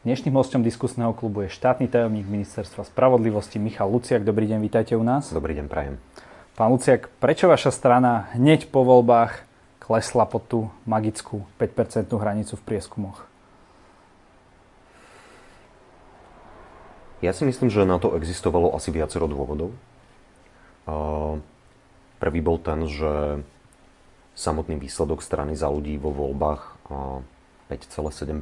Dnešným hostom diskusného klubu je štátny tajomník ministerstva spravodlivosti Michal Luciak. Dobrý deň, vítajte u nás. Dobrý deň, prajem. Pán Luciak, prečo vaša strana hneď po voľbách klesla pod tú magickú 5% hranicu v prieskumoch? Ja si myslím, že na to existovalo asi viacero dôvodov. Prvý bol ten, že samotný výsledok strany za ľudí vo voľbách 5,7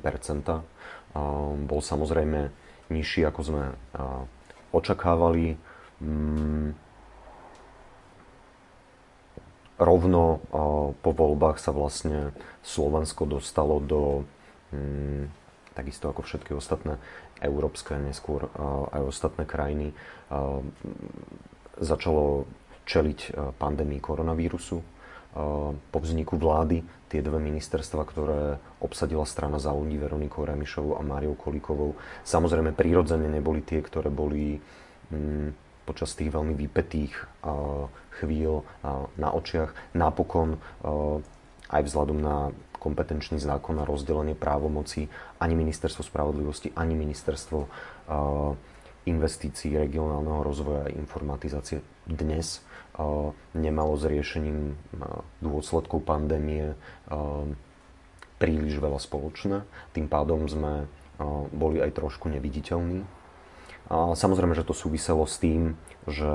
bol samozrejme nižší, ako sme očakávali. Mm, rovno po voľbách sa vlastne Slovensko dostalo do, mm, takisto ako všetky ostatné európske, neskôr aj ostatné krajiny, začalo čeliť pandémii koronavírusu po vzniku vlády tie dve ministerstva, ktoré obsadila strana za ľudí Veronikou Remišovou a Máriou Kolíkovou, samozrejme prirodzene neboli tie, ktoré boli mm, počas tých veľmi vypetých chvíľ na očiach. Napokon aj vzhľadom na kompetenčný zákon a rozdelenie právomoci ani ministerstvo spravodlivosti, ani ministerstvo investícií regionálneho rozvoja a informatizácie dnes nemalo s riešením dôsledkov pandémie príliš veľa spoločné. Tým pádom sme boli aj trošku neviditeľní. Samozrejme, že to súviselo s tým, že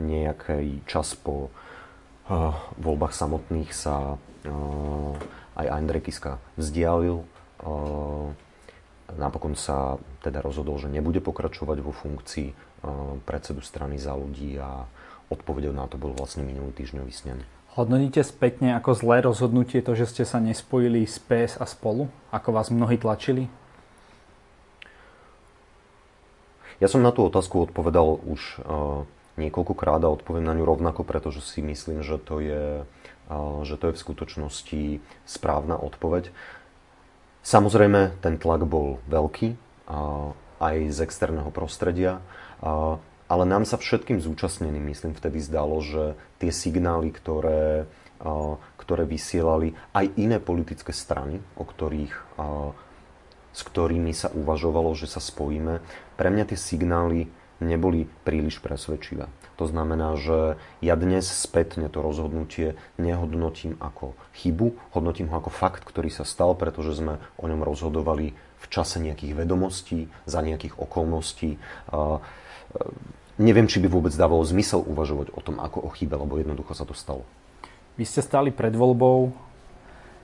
nejaký čas po voľbách samotných sa aj Andrej Kiska vzdialil. Napokon sa teda rozhodol, že nebude pokračovať vo funkcii predsedu strany za ľudí a odpovedou na to bol vlastne minulý týždňový snem. Hodnotíte spätne ako zlé rozhodnutie to, že ste sa nespojili s PS a spolu? Ako vás mnohí tlačili? Ja som na tú otázku odpovedal už uh, niekoľkokrát a odpoviem na ňu rovnako, pretože si myslím, že to je, uh, že to je v skutočnosti správna odpoveď. Samozrejme, ten tlak bol veľký, aj z externého prostredia. Ale nám sa všetkým zúčastneným, myslím, vtedy zdalo, že tie signály, ktoré, ktoré vysielali aj iné politické strany, o ktorých, s ktorými sa uvažovalo, že sa spojíme, pre mňa tie signály neboli príliš presvedčivé. To znamená, že ja dnes spätne to rozhodnutie nehodnotím ako chybu, hodnotím ho ako fakt, ktorý sa stal, pretože sme o ňom rozhodovali v čase nejakých vedomostí, za nejakých okolností. Neviem, či by vôbec dávalo zmysel uvažovať o tom ako o chybe, lebo jednoducho sa to stalo. Vy ste stali pred voľbou,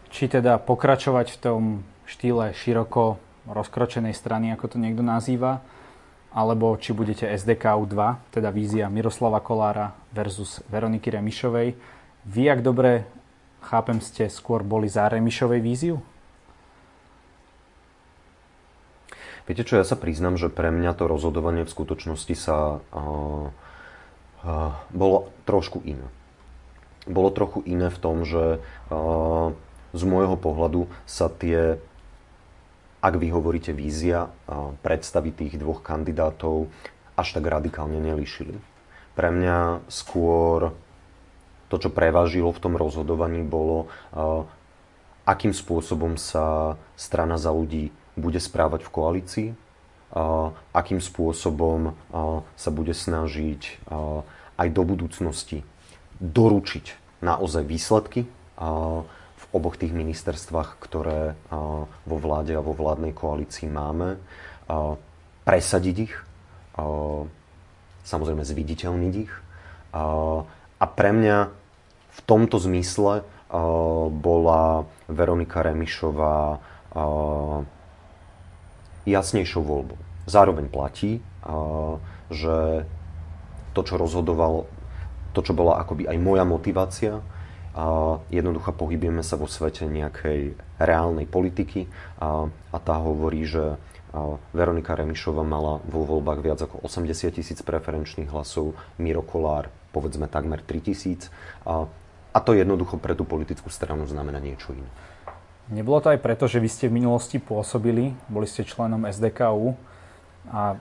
či teda pokračovať v tom štýle široko rozkročenej strany, ako to niekto nazýva, alebo či budete SDKU 2, teda vízia Miroslava Kolára versus Veroniky Remišovej. Vy, ak dobre chápem, ste skôr boli za Remišovej víziu? Viete čo, ja sa priznám, že pre mňa to rozhodovanie v skutočnosti sa uh, uh, bolo trošku iné. Bolo trochu iné v tom, že uh, z môjho pohľadu sa tie ak vy hovoríte vízia, predstavy tých dvoch kandidátov až tak radikálne nelíšili. Pre mňa skôr to, čo prevážilo v tom rozhodovaní, bolo, akým spôsobom sa strana za ľudí bude správať v koalícii, akým spôsobom sa bude snažiť aj do budúcnosti doručiť naozaj výsledky oboch tých ministerstvách, ktoré vo vláde a vo vládnej koalícii máme, presadiť ich, samozrejme zviditeľniť ich. A pre mňa v tomto zmysle bola Veronika Remišová jasnejšou voľbou. Zároveň platí, že to, čo rozhodoval, to, čo bola akoby aj moja motivácia, jednoducho pohybujeme sa vo svete nejakej reálnej politiky a, a tá hovorí, že Veronika Remišova mala vo voľbách viac ako 80 tisíc preferenčných hlasov, Miro Kolár povedzme takmer 3 tisíc a, a to jednoducho pre tú politickú stranu znamená niečo iné. Nebolo to aj preto, že vy ste v minulosti pôsobili, boli ste členom SDKU a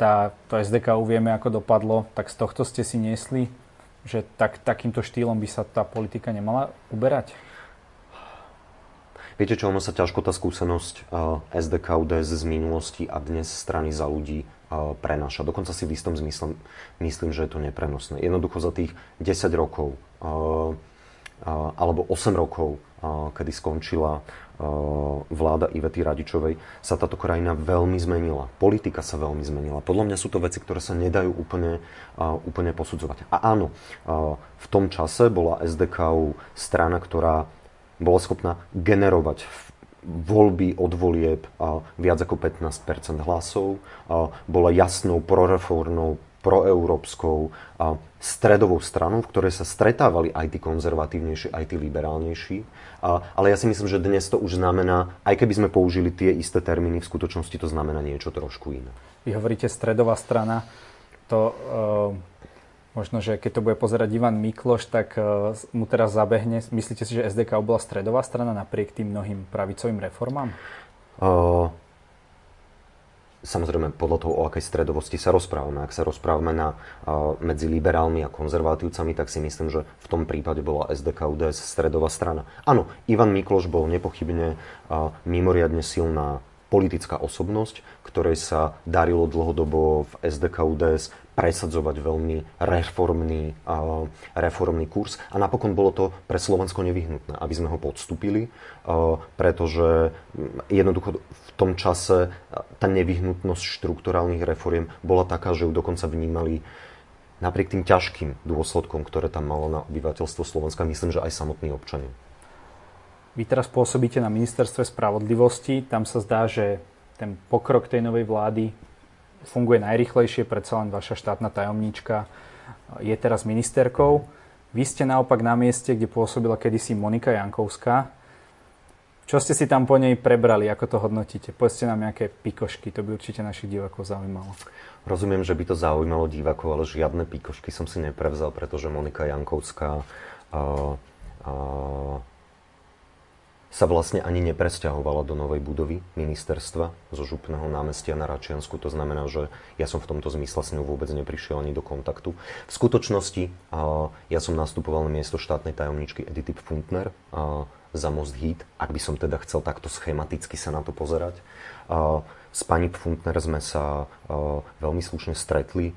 tá, to SDKU vieme, ako dopadlo, tak z tohto ste si niesli že tak, takýmto štýlom by sa tá politika nemala uberať? Viete čo, ono sa ťažko tá skúsenosť SDK, UDS z minulosti a dnes strany za ľudí prenáša. Dokonca si v istom zmysle myslím, že je to neprenosné. Jednoducho za tých 10 rokov alebo 8 rokov, kedy skončila vláda Ivety Radičovej, sa táto krajina veľmi zmenila. Politika sa veľmi zmenila. Podľa mňa sú to veci, ktoré sa nedajú úplne, úplne posudzovať. A áno, v tom čase bola SDK strana, ktorá bola schopná generovať voľby od volieb viac ako 15% hlasov, bola jasnou proreformnou, proeurópskou stredovou stranou, v ktorej sa stretávali aj tí konzervatívnejší, aj tí liberálnejší. Ale ja si myslím, že dnes to už znamená, aj keby sme použili tie isté termíny, v skutočnosti to znamená niečo trošku iné. Vy hovoríte stredová strana, to Možno, že keď to bude pozerať Ivan Mikloš, tak uh, mu teraz zabehne. Myslíte si, že SDK bola stredová strana napriek tým mnohým pravicovým reformám? Uh, samozrejme, podľa toho, o akej stredovosti sa rozprávame. Ak sa rozprávame na, medzi liberálmi a konzervatívcami, tak si myslím, že v tom prípade bola SDK UDS stredová strana. Áno, Ivan Mikloš bol nepochybne mimoriadne silná politická osobnosť, ktorej sa darilo dlhodobo v SDK UDS presadzovať veľmi reformný, reformný kurz. A napokon bolo to pre Slovensko nevyhnutné, aby sme ho podstúpili, pretože jednoducho v tom čase tá nevyhnutnosť štrukturálnych reforiem bola taká, že ju dokonca vnímali napriek tým ťažkým dôsledkom, ktoré tam malo na obyvateľstvo Slovenska, myslím, že aj samotní občania. Vy teraz pôsobíte na ministerstve spravodlivosti, tam sa zdá, že ten pokrok tej novej vlády funguje najrychlejšie, predsa len vaša štátna tajomníčka je teraz ministerkou. Vy ste naopak na mieste, kde pôsobila kedysi Monika Jankovská. Čo ste si tam po nej prebrali, ako to hodnotíte? Povedzte nám nejaké pikošky, to by určite našich divákov zaujímalo. Rozumiem, že by to zaujímalo divákov, ale žiadne pikošky som si neprevzal, pretože Monika Jankovská uh, uh, sa vlastne ani nepresťahovala do novej budovy ministerstva zo Župného námestia na Račiansku. To znamená, že ja som v tomto zmysle s ňou vôbec neprišiel ani do kontaktu. V skutočnosti ja som nastupoval na miesto štátnej tajomničky Edity Funtner za Most Heat, ak by som teda chcel takto schematicky sa na to pozerať. S pani Pfuntner sme sa veľmi slušne stretli,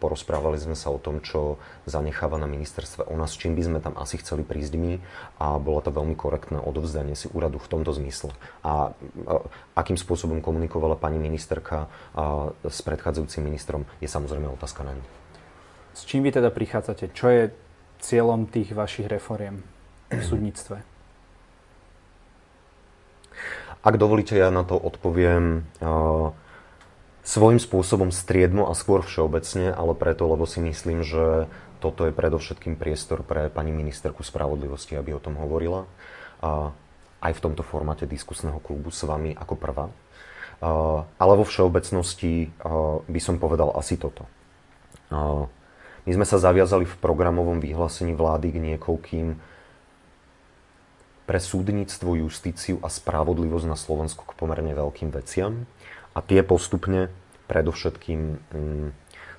porozprávali sme sa o tom, čo zanecháva na ministerstve o nás, čím by sme tam asi chceli prísť my a bolo to veľmi korektné odovzdanie si úradu v tomto zmysle. A akým spôsobom komunikovala pani ministerka s predchádzajúcim ministrom, je samozrejme otázka na ňu. S čím vy teda prichádzate? Čo je cieľom tých vašich reforiem v súdnictve? Ak dovolíte, ja na to odpoviem uh, svojím spôsobom striedmo a skôr všeobecne, ale preto, lebo si myslím, že toto je predovšetkým priestor pre pani ministerku spravodlivosti, aby o tom hovorila. Aj v tomto formáte diskusného klubu s vami ako prvá. Uh, ale vo všeobecnosti uh, by som povedal asi toto. My sme sa zaviazali v programovom vyhlásení vlády k niekoľkým pre súdnictvo, justíciu a spravodlivosť na Slovensku k pomerne veľkým veciam. A tie postupne, predovšetkým mm,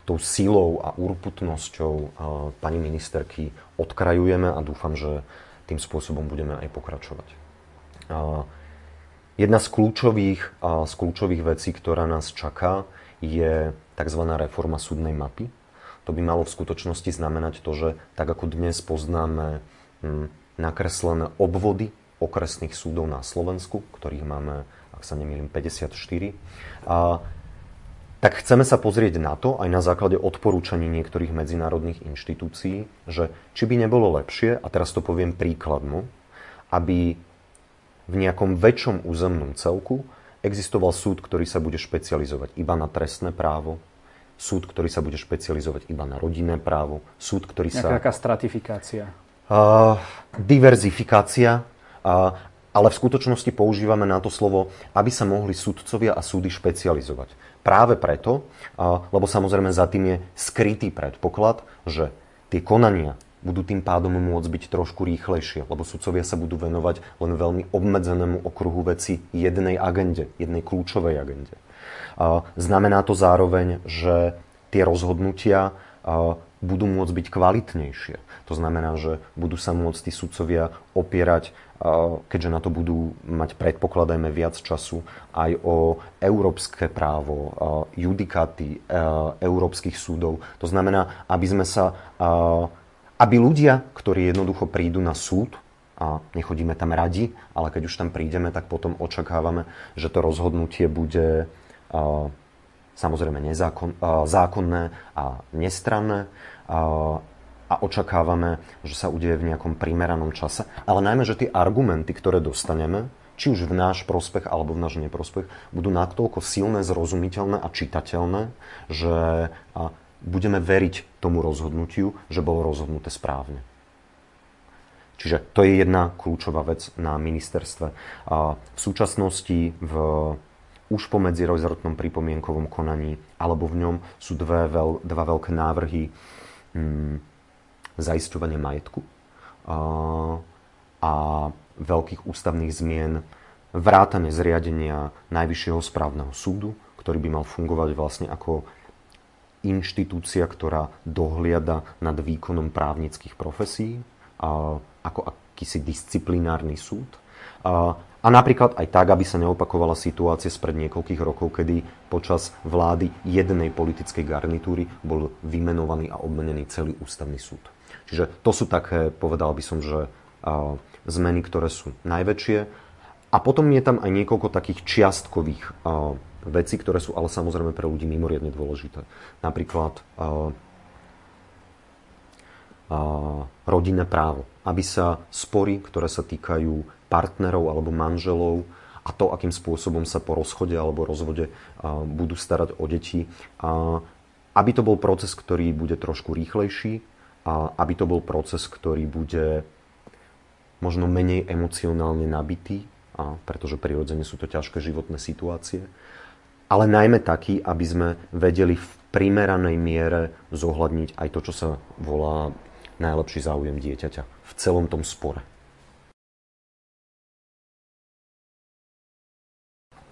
tou silou a urputnosťou uh, pani ministerky odkrajujeme a dúfam, že tým spôsobom budeme aj pokračovať. Uh, jedna z kľúčových, uh, z kľúčových vecí, ktorá nás čaká, je tzv. reforma súdnej mapy. To by malo v skutočnosti znamenať to, že tak ako dnes poznáme mm, nakreslené obvody okresných súdov na Slovensku, ktorých máme, ak sa nemýlim, 54. A, tak chceme sa pozrieť na to, aj na základe odporúčaní niektorých medzinárodných inštitúcií, že či by nebolo lepšie, a teraz to poviem príkladmo, aby v nejakom väčšom územnom celku existoval súd, ktorý sa bude špecializovať iba na trestné právo, súd, ktorý sa bude špecializovať iba na rodinné právo, súd, ktorý Nejaká sa... Nejaká stratifikácia diverzifikácia, ale v skutočnosti používame na to slovo, aby sa mohli sudcovia a súdy špecializovať. Práve preto, lebo samozrejme za tým je skrytý predpoklad, že tie konania budú tým pádom môcť byť trošku rýchlejšie, lebo sudcovia sa budú venovať len veľmi obmedzenému okruhu veci jednej agende, jednej kľúčovej agende. Znamená to zároveň, že tie rozhodnutia budú môcť byť kvalitnejšie. To znamená, že budú sa môcť tí sudcovia opierať, keďže na to budú mať, predpokladajme, viac času, aj o európske právo, judikáty európskych súdov. To znamená, aby sme sa, aby ľudia, ktorí jednoducho prídu na súd, a nechodíme tam radi, ale keď už tam prídeme, tak potom očakávame, že to rozhodnutie bude samozrejme nezákon, zákonné a nestranné a očakávame, že sa udeje v nejakom primeranom čase. Ale najmä, že tie argumenty, ktoré dostaneme, či už v náš prospech alebo v náš neprospech, budú natoľko silné, zrozumiteľné a čitateľné, že budeme veriť tomu rozhodnutiu, že bolo rozhodnuté správne. Čiže to je jedna kľúčová vec na ministerstve. V súčasnosti v už po medzirezortnom pripomienkovom konaní, alebo v ňom sú dve veľ, dva veľké návrhy hm, zaisťovania majetku a, a veľkých ústavných zmien, vrátane zriadenia Najvyššieho správneho súdu, ktorý by mal fungovať vlastne ako inštitúcia, ktorá dohliada nad výkonom právnických profesí, a, ako akýsi disciplinárny súd. A, a napríklad aj tak, aby sa neopakovala situácia spred niekoľkých rokov, kedy počas vlády jednej politickej garnitúry bol vymenovaný a obmenený celý ústavný súd. Čiže to sú také, povedal by som, že zmeny, ktoré sú najväčšie. A potom je tam aj niekoľko takých čiastkových vecí, ktoré sú ale samozrejme pre ľudí mimoriadne dôležité. Napríklad rodinné právo. Aby sa spory, ktoré sa týkajú partnerov alebo manželov a to, akým spôsobom sa po rozchode alebo rozvode budú starať o deti. Aby to bol proces, ktorý bude trošku rýchlejší aby to bol proces, ktorý bude možno menej emocionálne nabitý, pretože prirodzene sú to ťažké životné situácie, ale najmä taký, aby sme vedeli v primeranej miere zohľadniť aj to, čo sa volá najlepší záujem dieťaťa v celom tom spore.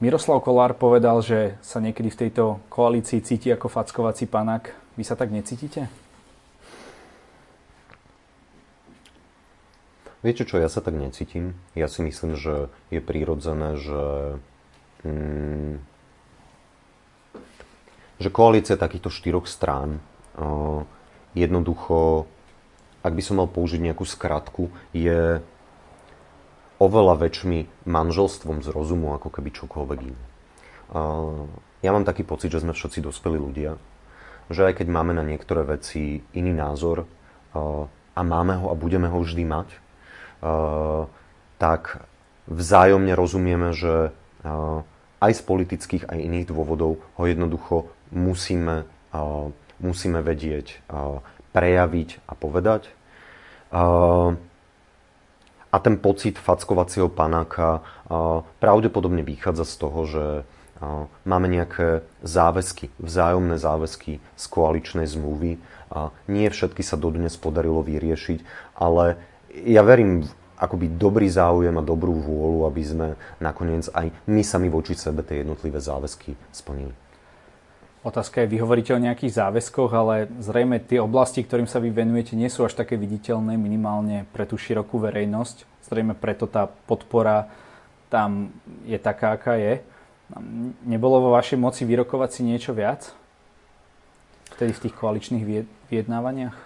Miroslav Kolár povedal, že sa niekedy v tejto koalícii cíti ako fackovací panák. Vy sa tak necítite? Viete čo, ja sa tak necítim. Ja si myslím, že je prírodzené, že, mm, že koalícia takýchto štyroch strán uh, jednoducho, ak by som mal použiť nejakú skratku, je oveľa väčšmi manželstvom z rozumu, ako keby čokoľvek iné. Ja mám taký pocit, že sme všetci dospelí ľudia, že aj keď máme na niektoré veci iný názor a máme ho a budeme ho vždy mať, tak vzájomne rozumieme, že aj z politických, aj iných dôvodov ho jednoducho musíme, musíme vedieť prejaviť a povedať. A ten pocit fackovacieho panáka pravdepodobne vychádza z toho, že máme nejaké záväzky, vzájomné záväzky z koaličnej zmluvy. Nie všetky sa dodnes podarilo vyriešiť, ale ja verím v akoby dobrý záujem a dobrú vôľu, aby sme nakoniec aj my sami voči sebe tie jednotlivé záväzky splnili. Otázka je, vy hovoríte o nejakých záväzkoch, ale zrejme tie oblasti, ktorým sa vy venujete, nie sú až také viditeľné minimálne pre tú širokú verejnosť. Zrejme preto tá podpora tam je taká, aká je. Nebolo vo vašej moci vyrokovať si niečo viac? Vtedy v tých koaličných vyjednávaniach?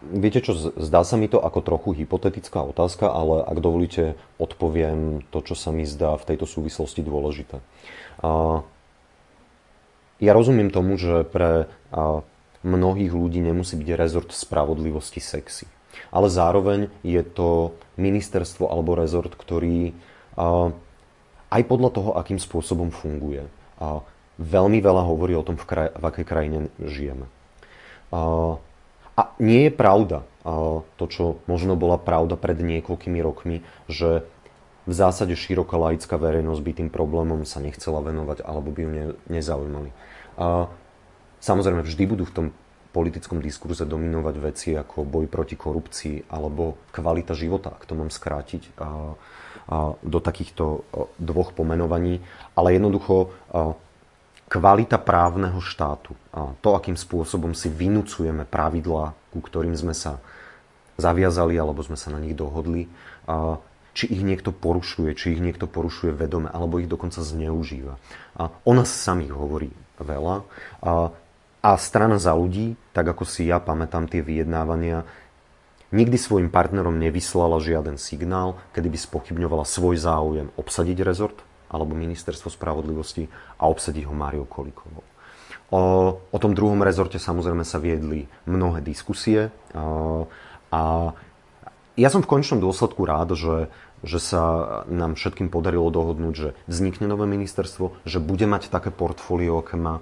Viete čo, zdá sa mi to ako trochu hypotetická otázka, ale ak dovolíte, odpoviem to, čo sa mi zdá v tejto súvislosti dôležité. Ja rozumiem tomu, že pre mnohých ľudí nemusí byť rezort spravodlivosti sexy. Ale zároveň je to ministerstvo alebo rezort, ktorý aj podľa toho, akým spôsobom funguje, veľmi veľa hovorí o tom, v, kraj, v akej krajine žijeme. A nie je pravda to, čo možno bola pravda pred niekoľkými rokmi, že v zásade široká laická verejnosť by tým problémom sa nechcela venovať alebo by ju ne, nezaujímali. A samozrejme vždy budú v tom politickom diskurze dominovať veci ako boj proti korupcii alebo kvalita života, ak to mám skrátiť a, a do takýchto dvoch pomenovaní. Ale jednoducho kvalita právneho štátu, to, akým spôsobom si vynúcujeme pravidlá, ku ktorým sme sa zaviazali alebo sme sa na nich dohodli, či ich niekto porušuje, či ich niekto porušuje vedome, alebo ich dokonca zneužíva. O nás samých hovorí veľa. A strana za ľudí, tak ako si ja pamätám tie vyjednávania, nikdy svojim partnerom nevyslala žiaden signál, kedy by spochybňovala svoj záujem obsadiť rezort alebo ministerstvo spravodlivosti a obsadiť ho Máriou Kolíkovou. O, o tom druhom rezorte samozrejme sa viedli mnohé diskusie a, a ja som v končnom dôsledku rád, že, že sa nám všetkým podarilo dohodnúť, že vznikne nové ministerstvo, že bude mať také portfólio, aké má.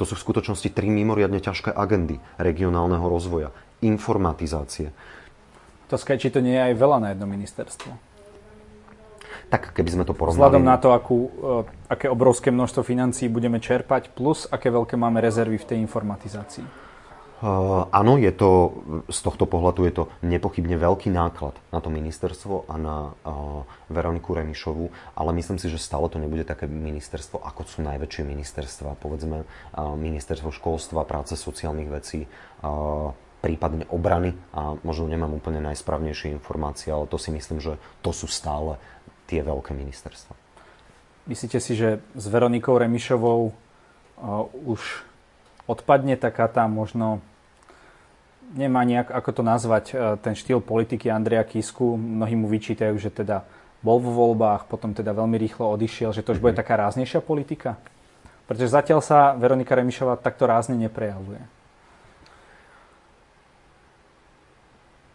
To sú v skutočnosti tri mimoriadne ťažké agendy regionálneho rozvoja, informatizácie. To či to nie je aj veľa na jedno ministerstvo tak keby sme to porovnali... Vzhľadom na to, akú, uh, aké obrovské množstvo financií budeme čerpať, plus aké veľké máme rezervy v tej informatizácii. Áno, je to, z tohto pohľadu je to nepochybne veľký náklad na to ministerstvo a na Veroniku Remišovu, ale myslím si, že stále to nebude také ministerstvo, ako sú najväčšie ministerstva, povedzme ministerstvo školstva, práce, sociálnych vecí, prípadne obrany a možno nemám úplne najsprávnejšie informácie, ale to si myslím, že to sú stále tie veľké ministerstva. Myslíte si, že s Veronikou Remišovou už odpadne taká tá možno nemá nejak, ako to nazvať, uh, ten štýl politiky Andreja Kisku. Mnohí mu vyčítajú, že teda bol vo voľbách, potom teda veľmi rýchlo odišiel, že to už bude mhm. taká ráznejšia politika? Pretože zatiaľ sa Veronika Remišová takto rázne neprejavuje.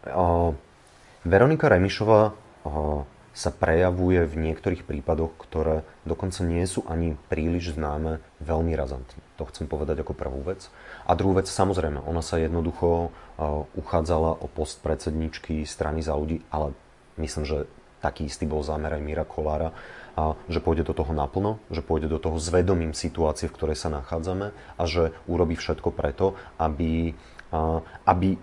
Uh, Veronika Remišová uh, sa prejavuje v niektorých prípadoch, ktoré dokonca nie sú ani príliš známe, veľmi razantne. To chcem povedať ako prvú vec. A druhú vec, samozrejme, ona sa jednoducho uh, uchádzala o post predsedničky strany za ľudí, ale myslím, že taký istý bol zámer aj Míra Kolára, a že pôjde do toho naplno, že pôjde do toho s vedomím situácie, v ktorej sa nachádzame a že urobí všetko preto, aby, aby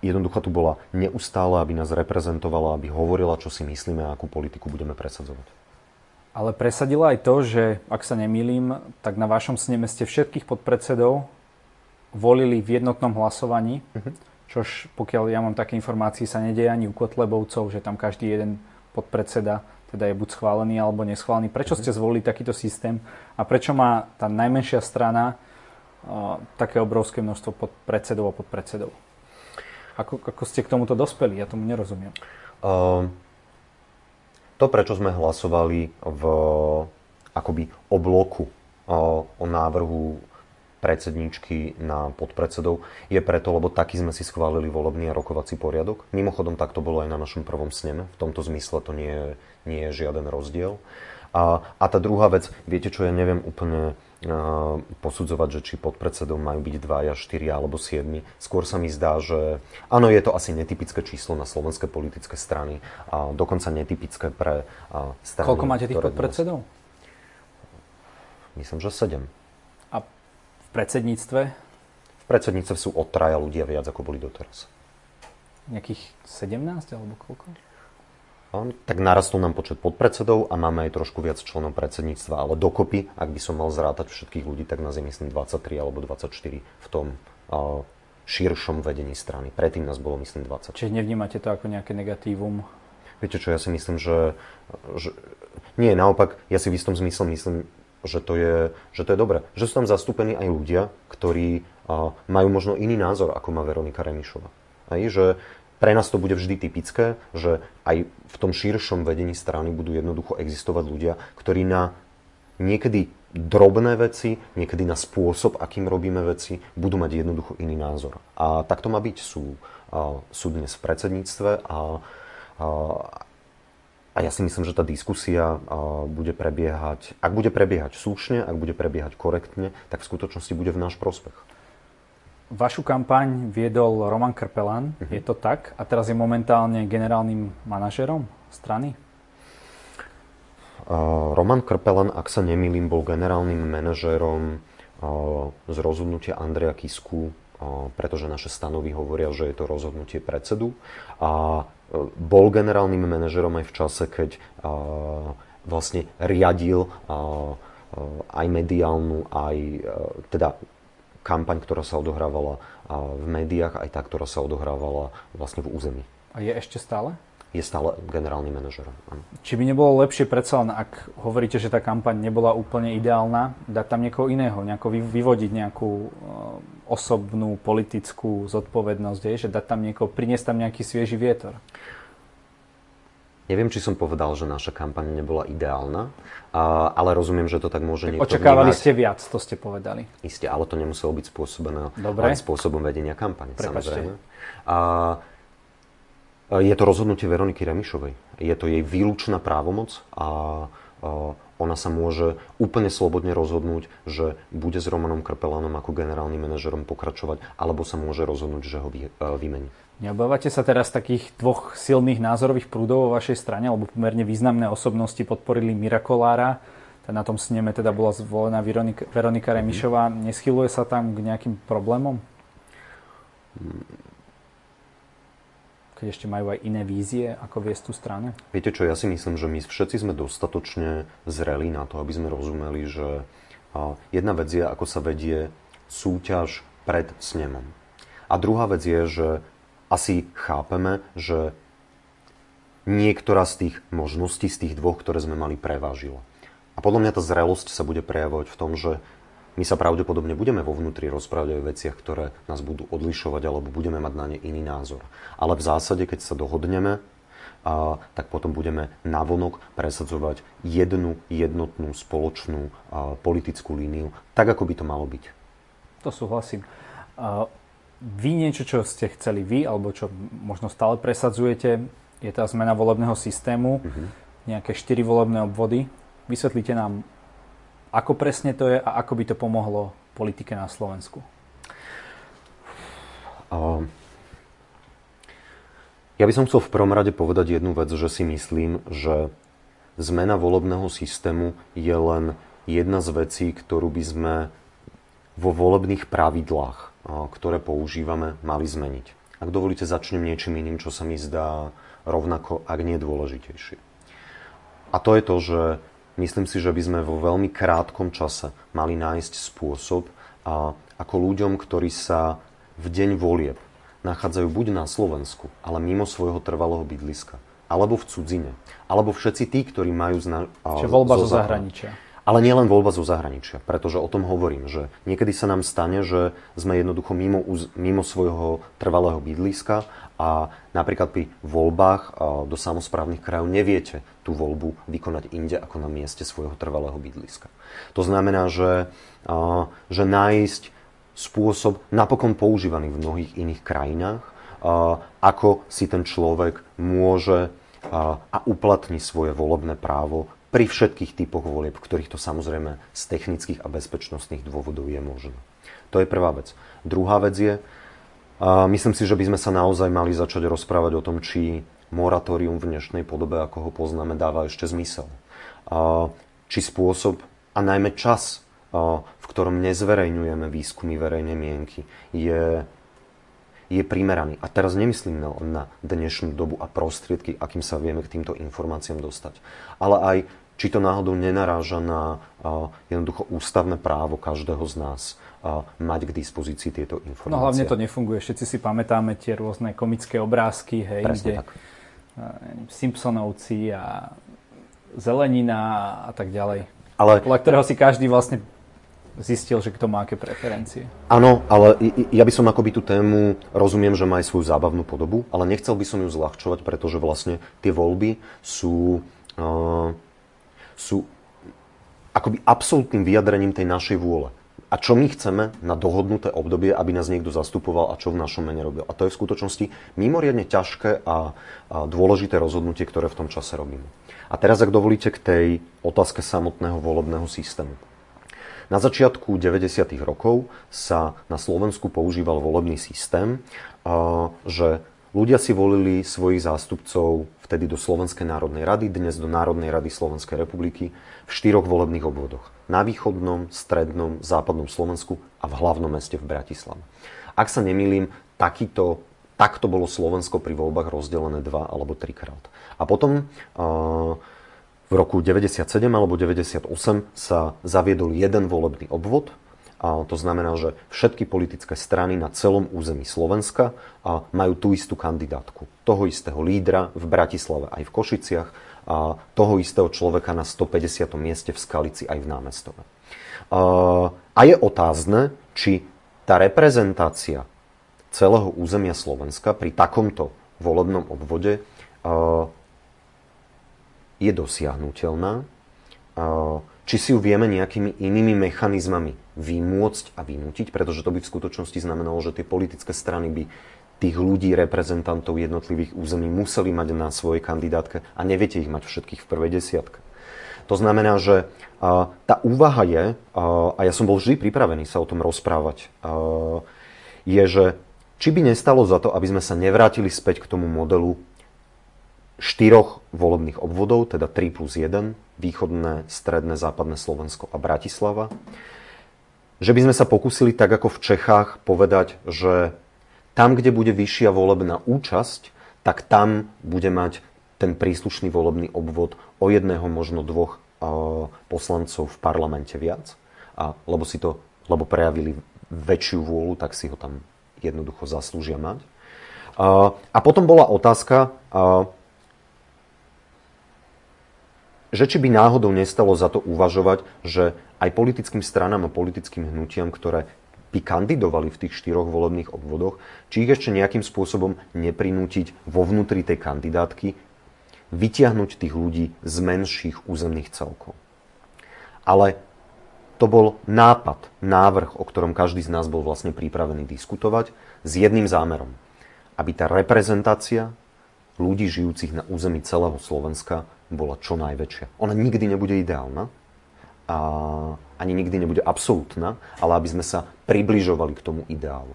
jednoducho tu bola neustále, aby nás reprezentovala, aby hovorila, čo si myslíme a akú politiku budeme presadzovať. Ale presadila aj to, že, ak sa nemýlim, tak na vašom sneme ste všetkých podpredsedov volili v jednotnom hlasovaní, uh-huh. čož pokiaľ ja mám také informácie, sa nedeje ani u Kotlebovcov, že tam každý jeden podpredseda teda je buď schválený alebo neschválený. Prečo uh-huh. ste zvolili takýto systém a prečo má tá najmenšia strana uh, také obrovské množstvo podpredsedov a podpredsedov? Ako, ako ste k tomuto dospeli? Ja tomu nerozumiem. Uh, to, prečo sme hlasovali v, akoby o bloku uh, o návrhu predsedničky na podpredsedov, je preto, lebo taký sme si schválili volebný a rokovací poriadok. Mimochodom, tak to bolo aj na našom prvom sneme. V tomto zmysle to nie nie je žiaden rozdiel. A, a tá druhá vec, viete čo, ja neviem úplne posudzovať, že či podpredsedom majú byť 2, 4 alebo 7. Skôr sa mi zdá, že áno, je to asi netypické číslo na slovenské politické strany a dokonca netypické pre strany. Koľko máte tých podpredsedov? Myslím, že 7. A v predsedníctve? V predsedníctve sú od traja ľudia viac, ako boli doteraz. Nejakých 17 alebo koľko? Tak narastol nám počet podpredsedov a máme aj trošku viac členov predsedníctva, ale dokopy, ak by som mal zrátať všetkých ľudí, tak nás je myslím 23 alebo 24 v tom širšom vedení strany. Predtým nás bolo myslím 20. Čiže nevnímate to ako nejaké negatívum? Viete čo, ja si myslím, že, že nie, naopak, ja si v istom zmysle myslím, že to je, že to je dobré. Že sú tam zastúpení aj ľudia, ktorí majú možno iný názor, ako má Veronika Remišova. Aj, že pre nás to bude vždy typické, že aj v tom širšom vedení strany budú jednoducho existovať ľudia, ktorí na niekedy drobné veci, niekedy na spôsob, akým robíme veci, budú mať jednoducho iný názor. A tak to má byť. Sú, sú dnes v predsedníctve a, a, a ja si myslím, že tá diskusia bude prebiehať, ak bude prebiehať slušne, ak bude prebiehať korektne, tak v skutočnosti bude v náš prospech. Vašu kampaň viedol Roman Krpelan, uh-huh. je to tak? A teraz je momentálne generálnym manažerom strany? Uh, Roman Krpelan, ak sa nemýlim, bol generálnym manažerom uh, z rozhodnutia Andreja Kisku, uh, pretože naše stanovy hovoria, že je to rozhodnutie predsedu. A bol generálnym manažerom aj v čase, keď vlastne riadil aj mediálnu, aj teda kampaň, ktorá sa odohrávala v médiách, aj tá, ktorá sa odohrávala vlastne v území. A je ešte stále? Je stále generálnym manažerom. Áno. Či by nebolo lepšie predsa len, ak hovoríte, že tá kampaň nebola úplne ideálna, dať tam niekoho iného, nejako vyvodiť nejakú osobnú politickú zodpovednosť, je, že dať tam niekoho, priniesť tam nejaký svieži vietor? Neviem, či som povedal, že naša kampaň nebola ideálna, ale rozumiem, že to tak môže niekto Očakávali vnímať. ste viac, to ste povedali. Isté, ale to nemuselo byť spôsobené Dobre. len spôsobom vedenia kampane, Prepačte. samozrejme. Je to rozhodnutie Veroniky Remišovej. Je to jej výlučná právomoc a ona sa môže úplne slobodne rozhodnúť, že bude s Romanom Krpelanom ako generálnym manažerom pokračovať, alebo sa môže rozhodnúť, že ho vy, vymení. Neobávate sa teraz takých dvoch silných názorových prúdov vo vašej strane, alebo pomerne významné osobnosti podporili Mirakolára, na tom sneme teda bola zvolená Veronika, Veronika Remišová. Neschyluje sa tam k nejakým problémom? Keď ešte majú aj iné vízie, ako viesť tú stranu? Viete čo, ja si myslím, že my všetci sme dostatočne zreli na to, aby sme rozumeli, že jedna vec je, ako sa vedie súťaž pred snemom. A druhá vec je, že asi chápeme, že niektorá z tých možností, z tých dvoch, ktoré sme mali, prevážila. A podľa mňa tá zrelosť sa bude prejavovať v tom, že my sa pravdepodobne budeme vo vnútri rozprávať o veciach, ktoré nás budú odlišovať alebo budeme mať na ne iný názor. Ale v zásade, keď sa dohodneme, a, tak potom budeme navonok presadzovať jednu jednotnú spoločnú a, politickú líniu, tak ako by to malo byť. To súhlasím. A vy niečo, čo ste chceli vy, alebo čo možno stále presadzujete, je tá zmena volebného systému, mm-hmm. nejaké štyri volebné obvody. Vysvetlite nám, ako presne to je a ako by to pomohlo politike na Slovensku. Uh, ja by som chcel v prvom rade povedať jednu vec, že si myslím, že zmena volebného systému je len jedna z vecí, ktorú by sme vo volebných pravidlách ktoré používame, mali zmeniť. Ak dovolíte, začnem niečím iným, čo sa mi zdá rovnako, ak nie dôležitejšie. A to je to, že myslím si, že by sme vo veľmi krátkom čase mali nájsť spôsob, a ako ľuďom, ktorí sa v deň volieb nachádzajú buď na Slovensku, ale mimo svojho trvalého bydliska, alebo v cudzine, alebo všetci tí, ktorí majú... Zna- Čiže voľba zo zahraničia. Ale nie len voľba zo zahraničia, pretože o tom hovorím, že niekedy sa nám stane, že sme jednoducho mimo, mimo svojho trvalého bydliska a napríklad pri voľbách do samozprávnych krajov neviete tú voľbu vykonať inde ako na mieste svojho trvalého bydliska. To znamená, že, že nájsť spôsob napokon používaný v mnohých iných krajinách, ako si ten človek môže a uplatní svoje volebné právo pri všetkých typoch volieb, ktorých to samozrejme z technických a bezpečnostných dôvodov je možné. To je prvá vec. Druhá vec je, a myslím si, že by sme sa naozaj mali začať rozprávať o tom, či moratórium v dnešnej podobe, ako ho poznáme, dáva ešte zmysel. A či spôsob a najmä čas, v ktorom nezverejňujeme výskumy verejnej mienky, je je primeraný. A teraz nemyslím na dnešnú dobu a prostriedky, akým sa vieme k týmto informáciám dostať. Ale aj či to náhodou nenaráža na uh, jednoducho ústavné právo každého z nás uh, mať k dispozícii tieto informácie. No hlavne to nefunguje. Všetci si pamätáme tie rôzne komické obrázky, hej, Presne kde tak. Simpsonovci a zelenina a tak ďalej. Ale, podľa ktorého si každý vlastne zistil, že kto má aké preferencie. Áno, ale ja by som akoby tú tému, rozumiem, že má aj svoju zábavnú podobu, ale nechcel by som ju zľahčovať, pretože vlastne tie voľby sú... Uh, sú akoby absolútnym vyjadrením tej našej vôle. A čo my chceme na dohodnuté obdobie, aby nás niekto zastupoval a čo v našom mene robil. A to je v skutočnosti mimoriadne ťažké a, a dôležité rozhodnutie, ktoré v tom čase robíme. A teraz, ak dovolíte, k tej otázke samotného volebného systému. Na začiatku 90. rokov sa na Slovensku používal volebný systém, že Ľudia si volili svojich zástupcov vtedy do Slovenskej národnej rady, dnes do Národnej rady Slovenskej republiky v štyroch volebných obvodoch. Na východnom, strednom, západnom Slovensku a v hlavnom meste v Bratislave. Ak sa nemýlim, takýto, takto bolo Slovensko pri voľbách rozdelené dva alebo trikrát. A potom uh, v roku 97 alebo 98 sa zaviedol jeden volebný obvod, a to znamená, že všetky politické strany na celom území Slovenska a majú tú istú kandidátku. Toho istého lídra v Bratislave aj v Košiciach a toho istého človeka na 150. mieste v Skalici aj v námestove. A je otázne, či tá reprezentácia celého územia Slovenska pri takomto volebnom obvode je dosiahnutelná, či si ju vieme nejakými inými mechanizmami vymôcť a vynútiť, pretože to by v skutočnosti znamenalo, že tie politické strany by tých ľudí, reprezentantov jednotlivých území museli mať na svojej kandidátke a neviete ich mať všetkých v prvej desiatke. To znamená, že tá úvaha je, a ja som bol vždy pripravený sa o tom rozprávať, je, že či by nestalo za to, aby sme sa nevrátili späť k tomu modelu štyroch volebných obvodov, teda 3 plus 1, východné, stredné, západné Slovensko a Bratislava. Že by sme sa pokúsili tak ako v Čechách povedať, že tam, kde bude vyššia volebná účasť, tak tam bude mať ten príslušný volebný obvod o jedného, možno dvoch poslancov v parlamente viac, a, lebo si to, lebo prejavili väčšiu vôľu, tak si ho tam jednoducho zaslúžia mať. A, potom bola otázka, že či by náhodou nestalo za to uvažovať, že aj politickým stranám a politickým hnutiam, ktoré by kandidovali v tých štyroch volebných obvodoch, či ich ešte nejakým spôsobom neprinútiť vo vnútri tej kandidátky vytiahnuť tých ľudí z menších územných celkov. Ale to bol nápad, návrh, o ktorom každý z nás bol vlastne pripravený diskutovať s jedným zámerom. Aby tá reprezentácia ľudí žijúcich na území celého Slovenska bola čo najväčšia. Ona nikdy nebude ideálna, a ani nikdy nebude absolútna, ale aby sme sa približovali k tomu ideálu.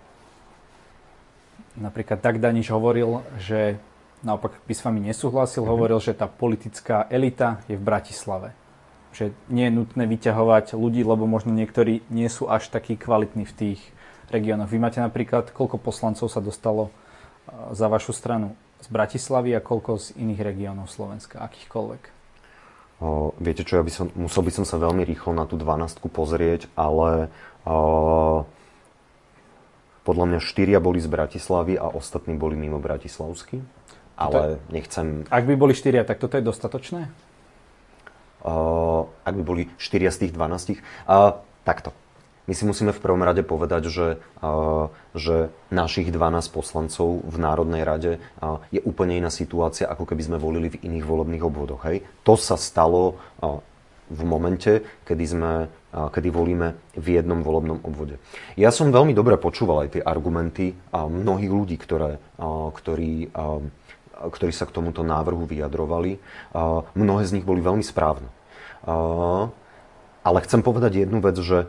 Napríklad tak Daniš hovoril, že naopak by s vami nesúhlasil, mm-hmm. hovoril, že tá politická elita je v Bratislave. Že nie je nutné vyťahovať ľudí, lebo možno niektorí nie sú až takí kvalitní v tých regiónoch. Vy máte napríklad, koľko poslancov sa dostalo za vašu stranu z Bratislavy a koľko z iných regiónov Slovenska, akýchkoľvek? O, viete čo, ja by som, musel by som sa veľmi rýchlo na tú 12 pozrieť, ale o, podľa mňa štyria boli z Bratislavy a ostatní boli mimo Bratislavsky. Ale nechcem... Ak by boli štyria, tak toto je dostatočné? Uh, ak by boli štyria z tých 12. Uh, takto. My si musíme v prvom rade povedať, že, že našich 12 poslancov v Národnej rade je úplne iná situácia, ako keby sme volili v iných volebných obvodoch. Hej? To sa stalo v momente, kedy, sme, kedy volíme v jednom volebnom obvode. Ja som veľmi dobre počúval aj tie argumenty mnohých ľudí, ktoré, ktorí ktorí sa k tomuto návrhu vyjadrovali. Mnohé z nich boli veľmi správne. Ale chcem povedať jednu vec, že,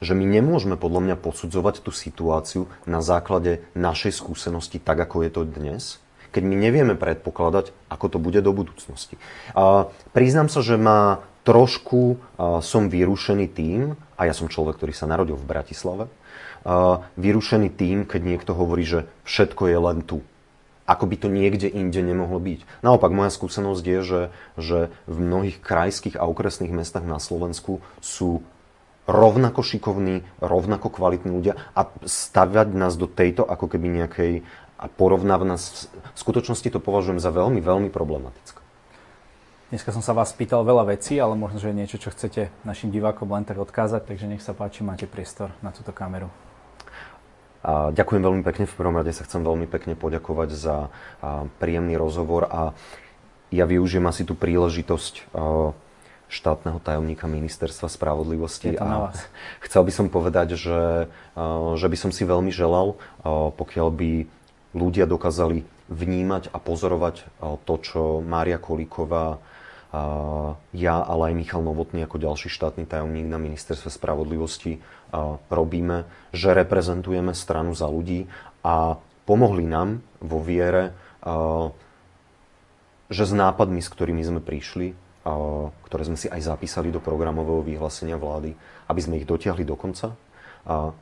že my nemôžeme podľa mňa posudzovať tú situáciu na základe našej skúsenosti tak, ako je to dnes, keď my nevieme predpokladať, ako to bude do budúcnosti. Priznám sa, že ma trošku som vyrušený tým, a ja som človek, ktorý sa narodil v Bratislave, vyrušený tým, keď niekto hovorí, že všetko je len tu ako by to niekde inde nemohlo byť. Naopak, moja skúsenosť je, že, že v mnohých krajských a okresných mestách na Slovensku sú rovnako šikovní, rovnako kvalitní ľudia a stavať nás do tejto ako keby nejakej a porovnávať nás, v skutočnosti to považujem za veľmi, veľmi problematické. Dneska som sa vás pýtal veľa vecí, ale možno, že niečo, čo chcete našim divákom len tak odkázať, takže nech sa páči, máte priestor na túto kameru. A ďakujem veľmi pekne. V prvom rade sa chcem veľmi pekne poďakovať za príjemný rozhovor a ja využijem asi tú príležitosť štátneho tajomníka ministerstva spravodlivosti. a chcel by som povedať, že, že by som si veľmi želal, pokiaľ by ľudia dokázali vnímať a pozorovať to, čo Mária Kolíková ja, ale aj Michal Novotný ako ďalší štátny tajomník na ministerstve spravodlivosti robíme, že reprezentujeme stranu za ľudí a pomohli nám vo viere, že s nápadmi, s ktorými sme prišli, ktoré sme si aj zapísali do programového vyhlásenia vlády, aby sme ich dotiahli do konca,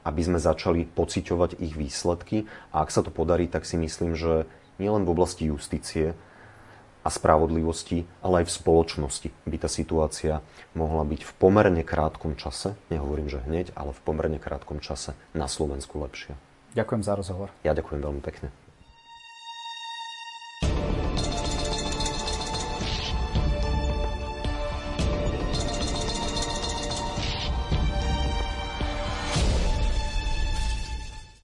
aby sme začali pociťovať ich výsledky. A ak sa to podarí, tak si myslím, že nielen v oblasti justície, a spravodlivosti, ale aj v spoločnosti by tá situácia mohla byť v pomerne krátkom čase, nehovorím, že hneď, ale v pomerne krátkom čase na Slovensku lepšia. Ďakujem za rozhovor. Ja ďakujem veľmi pekne.